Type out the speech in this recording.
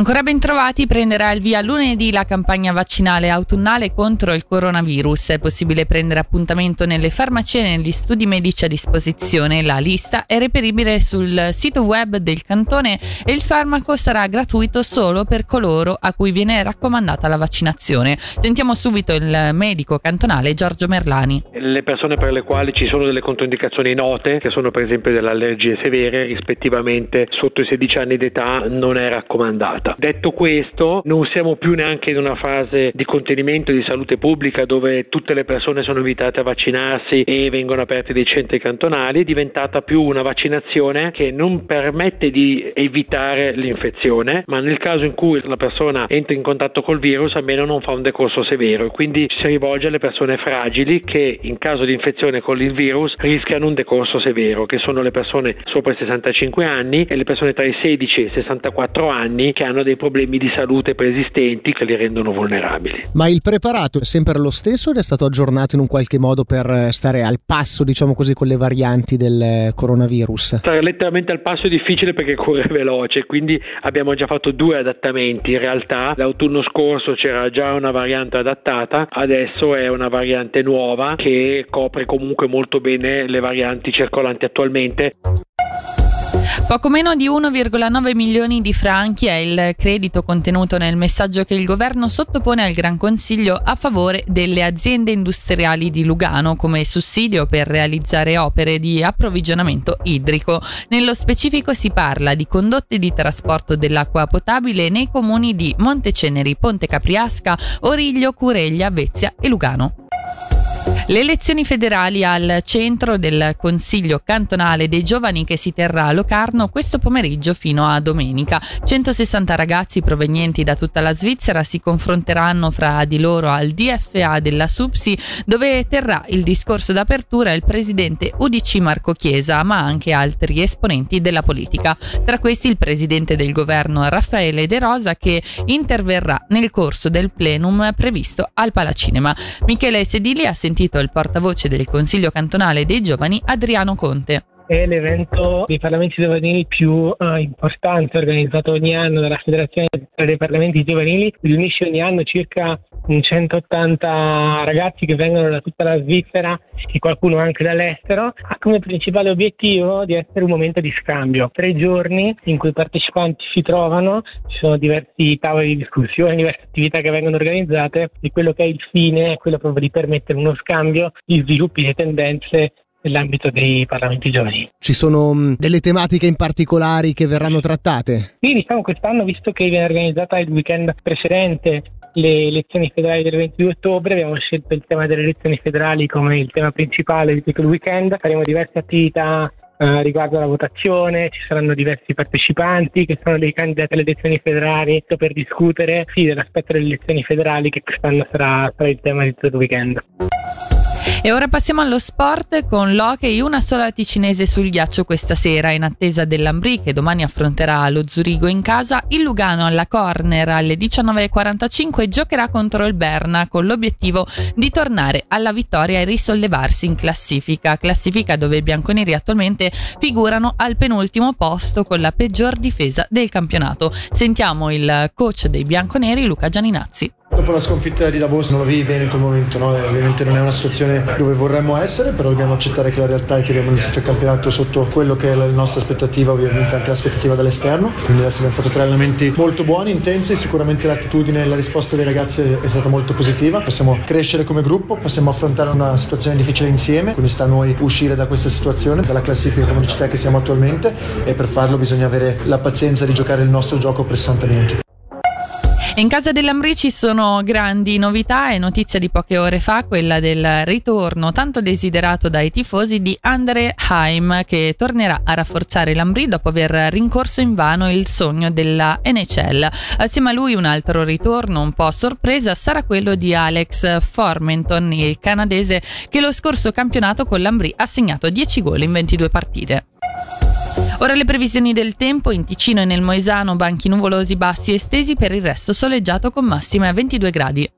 Ancora ben trovati, prenderà il via lunedì la campagna vaccinale autunnale contro il coronavirus. È possibile prendere appuntamento nelle farmacie e negli studi medici a disposizione. La lista è reperibile sul sito web del cantone e il farmaco sarà gratuito solo per coloro a cui viene raccomandata la vaccinazione. Sentiamo subito il medico cantonale Giorgio Merlani. Le persone per le quali ci sono delle controindicazioni note, che sono per esempio delle allergie severe, rispettivamente sotto i 16 anni d'età, non è raccomandata passata. Detto questo, non siamo più neanche in una fase di contenimento di salute pubblica dove tutte le persone sono invitate a vaccinarsi e vengono aperti dei centri cantonali, è diventata più una vaccinazione che non permette di evitare l'infezione, ma nel caso in cui la persona entra in contatto col virus almeno non fa un decorso severo e quindi si rivolge alle persone fragili che in caso di infezione con il virus rischiano un decorso severo, che sono le persone sopra i 65 anni e le persone tra i 16 e i 64 anni che hanno hanno dei problemi di salute preesistenti che li rendono vulnerabili. Ma il preparato è sempre lo stesso ed è stato aggiornato in un qualche modo per stare al passo, diciamo così, con le varianti del coronavirus? Stare letteralmente al passo è difficile perché corre veloce, quindi abbiamo già fatto due adattamenti. In realtà l'autunno scorso c'era già una variante adattata, adesso è una variante nuova che copre comunque molto bene le varianti circolanti attualmente. Poco meno di 1,9 milioni di franchi è il credito contenuto nel messaggio che il governo sottopone al Gran Consiglio a favore delle aziende industriali di Lugano come sussidio per realizzare opere di approvvigionamento idrico. Nello specifico si parla di condotte di trasporto dell'acqua potabile nei comuni di Monteceneri, Ponte Capriasca, Origlio, Cureglia, Vezia e Lugano. Le elezioni federali al centro del Consiglio cantonale dei giovani che si terrà a Locarno questo pomeriggio fino a domenica. 160 ragazzi provenienti da tutta la Svizzera si confronteranno fra di loro al DFA della SUPSI dove terrà il discorso d'apertura il presidente UDC Marco Chiesa ma anche altri esponenti della politica. Tra questi il presidente del governo Raffaele De Rosa che interverrà nel corso del plenum previsto al Palacinema. Michele Sedili ha sentito il portavoce del Consiglio cantonale dei giovani Adriano Conte è l'evento dei parlamenti giovanili più uh, importante organizzato ogni anno dalla Federazione dei Parlamenti Giovanili. Riunisce ogni anno circa 180 ragazzi che vengono da tutta la Svizzera e qualcuno anche dall'estero. Ha come principale obiettivo di essere un momento di scambio. Tre giorni in cui i partecipanti si trovano, ci sono diversi tavoli di discussione, diverse attività che vengono organizzate e quello che è il fine è quello proprio di permettere uno scambio di sviluppi e tendenze nell'ambito dei parlamenti giovanili. Ci sono mm, delle tematiche in particolari che verranno trattate? Sì, diciamo quest'anno, visto che viene organizzata il weekend precedente le elezioni federali del 22 ottobre, abbiamo scelto il tema delle elezioni federali come il tema principale di tutto il weekend. Faremo diverse attività Uh, riguardo alla votazione, ci saranno diversi partecipanti che sono dei candidati alle elezioni federali per discutere sì, dell'aspetto delle elezioni federali che quest'anno sarà, sarà il tema di tutto il weekend. E ora passiamo allo sport con l'hockey, una sola ticinese sul ghiaccio questa sera in attesa dell'Ambri che domani affronterà lo Zurigo in casa. Il Lugano alla corner alle 19.45 giocherà contro il Berna con l'obiettivo di tornare alla vittoria e risollevarsi in classifica, classifica dove i bianconeri attualmente figurano al penultimo posto con la peggior difesa del campionato. Sentiamo il coach dei bianconeri Luca Gianinazzi. Dopo la sconfitta di Davos non lo vivi bene in quel momento, no? ovviamente non è una situazione dove vorremmo essere, però dobbiamo accettare che la realtà è che abbiamo iniziato il campionato sotto quello che è la nostra aspettativa, ovviamente anche l'aspettativa dall'esterno, quindi adesso abbiamo fatto tre allenamenti molto buoni, intensi, sicuramente l'attitudine e la risposta dei ragazzi è stata molto positiva, possiamo crescere come gruppo, possiamo affrontare una situazione difficile insieme, quindi sta a noi uscire da questa situazione, dalla classifica come te che siamo attualmente e per farlo bisogna avere la pazienza di giocare il nostro gioco per 60 minuti. In casa dell'Ambri ci sono grandi novità e notizia di poche ore fa, quella del ritorno tanto desiderato dai tifosi di Andre Haim che tornerà a rafforzare l'Ambri dopo aver rincorso in vano il sogno della NHL. Assieme a lui un altro ritorno un po' sorpresa sarà quello di Alex Formenton, il canadese che lo scorso campionato con l'Ambri ha segnato 10 gol in 22 partite. Ora le previsioni del tempo in Ticino e nel Moesano, banchi nuvolosi bassi estesi per il resto soleggiato con massime a 22 gradi.